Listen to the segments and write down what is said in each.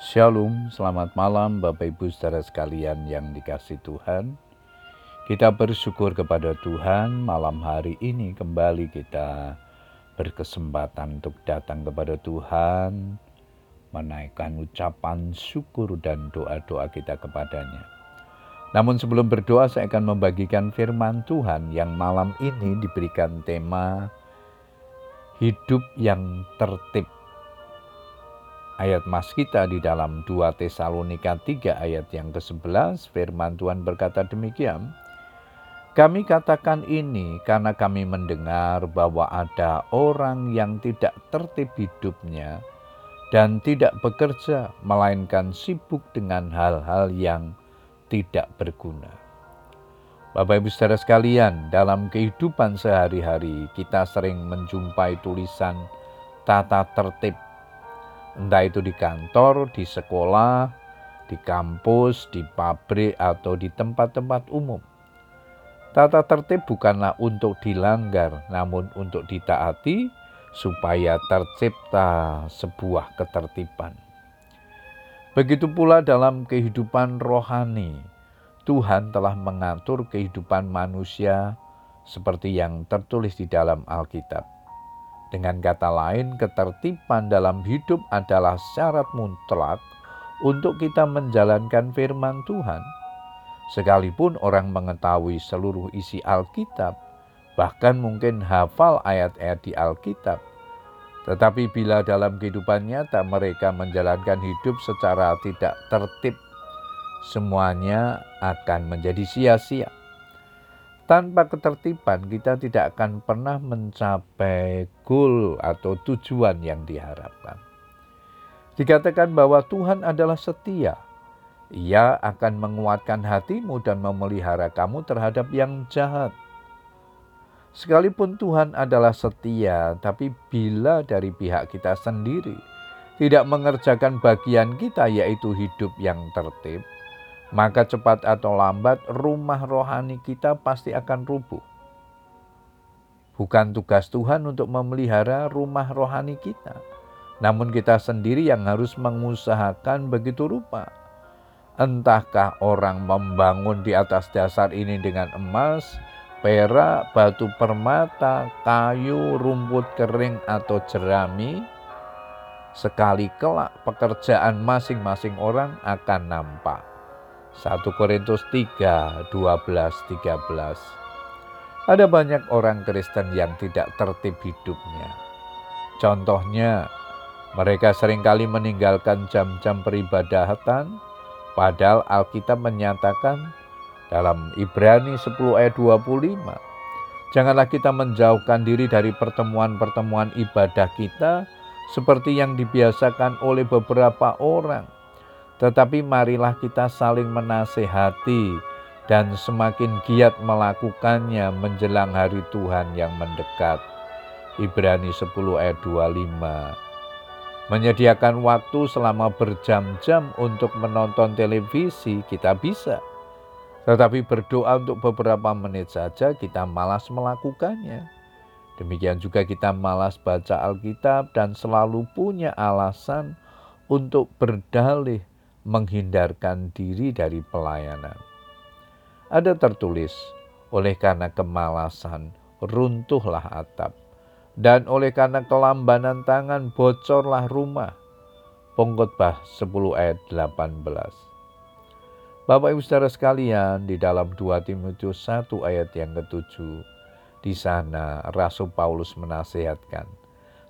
Shalom, selamat malam Bapak Ibu saudara sekalian yang dikasih Tuhan. Kita bersyukur kepada Tuhan malam hari ini kembali kita berkesempatan untuk datang kepada Tuhan, menaikkan ucapan syukur dan doa-doa kita kepadanya. Namun sebelum berdoa saya akan membagikan firman Tuhan yang malam ini diberikan tema hidup yang tertib ayat mas kita di dalam 2 Tesalonika 3 ayat yang ke-11 firman Tuhan berkata demikian kami katakan ini karena kami mendengar bahwa ada orang yang tidak tertib hidupnya dan tidak bekerja melainkan sibuk dengan hal-hal yang tidak berguna. Bapak Ibu Saudara sekalian, dalam kehidupan sehari-hari kita sering menjumpai tulisan tata tertib entah itu di kantor, di sekolah, di kampus, di pabrik, atau di tempat-tempat umum. Tata tertib bukanlah untuk dilanggar, namun untuk ditaati supaya tercipta sebuah ketertiban. Begitu pula dalam kehidupan rohani, Tuhan telah mengatur kehidupan manusia seperti yang tertulis di dalam Alkitab. Dengan kata lain, ketertiban dalam hidup adalah syarat mutlak untuk kita menjalankan firman Tuhan. Sekalipun orang mengetahui seluruh isi Alkitab, bahkan mungkin hafal ayat-ayat di Alkitab, tetapi bila dalam kehidupan nyata mereka menjalankan hidup secara tidak tertib, semuanya akan menjadi sia-sia. Tanpa ketertiban kita tidak akan pernah mencapai goal atau tujuan yang diharapkan. Dikatakan bahwa Tuhan adalah setia. Ia akan menguatkan hatimu dan memelihara kamu terhadap yang jahat. Sekalipun Tuhan adalah setia, tapi bila dari pihak kita sendiri tidak mengerjakan bagian kita, yaitu hidup yang tertib, maka cepat atau lambat rumah rohani kita pasti akan rubuh. Bukan tugas Tuhan untuk memelihara rumah rohani kita, namun kita sendiri yang harus mengusahakan begitu rupa. Entahkah orang membangun di atas dasar ini dengan emas, perak, batu permata, kayu, rumput kering, atau jerami, sekali kelak pekerjaan masing-masing orang akan nampak 1 Korintus 3, 12, 13. Ada banyak orang Kristen yang tidak tertib hidupnya. Contohnya, mereka sering kali meninggalkan jam-jam peribadatan, padahal Alkitab menyatakan dalam Ibrani 10 ayat 25, janganlah kita menjauhkan diri dari pertemuan-pertemuan ibadah kita seperti yang dibiasakan oleh beberapa orang tetapi marilah kita saling menasehati dan semakin giat melakukannya menjelang hari Tuhan yang mendekat. Ibrani 10 ayat 25. Menyediakan waktu selama berjam-jam untuk menonton televisi kita bisa. Tetapi berdoa untuk beberapa menit saja kita malas melakukannya. Demikian juga kita malas baca Alkitab dan selalu punya alasan untuk berdalih menghindarkan diri dari pelayanan. Ada tertulis, oleh karena kemalasan runtuhlah atap, dan oleh karena kelambanan tangan bocorlah rumah. Pengkhotbah 10 ayat 18. Bapak Ibu Saudara sekalian, di dalam 2 Timotius 1 ayat yang ketujuh, di sana Rasul Paulus menasihatkan,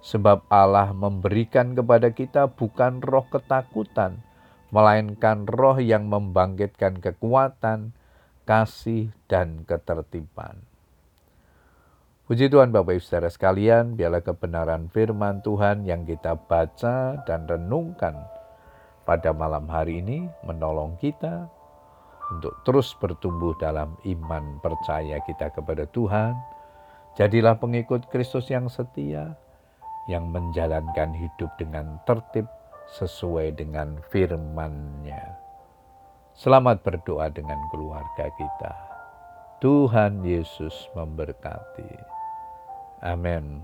sebab Allah memberikan kepada kita bukan roh ketakutan, melainkan roh yang membangkitkan kekuatan, kasih, dan ketertiban. Puji Tuhan Bapak Ibu Saudara sekalian, biarlah kebenaran firman Tuhan yang kita baca dan renungkan pada malam hari ini menolong kita untuk terus bertumbuh dalam iman percaya kita kepada Tuhan. Jadilah pengikut Kristus yang setia, yang menjalankan hidup dengan tertib sesuai dengan firman-Nya. Selamat berdoa dengan keluarga kita. Tuhan Yesus memberkati. Amin.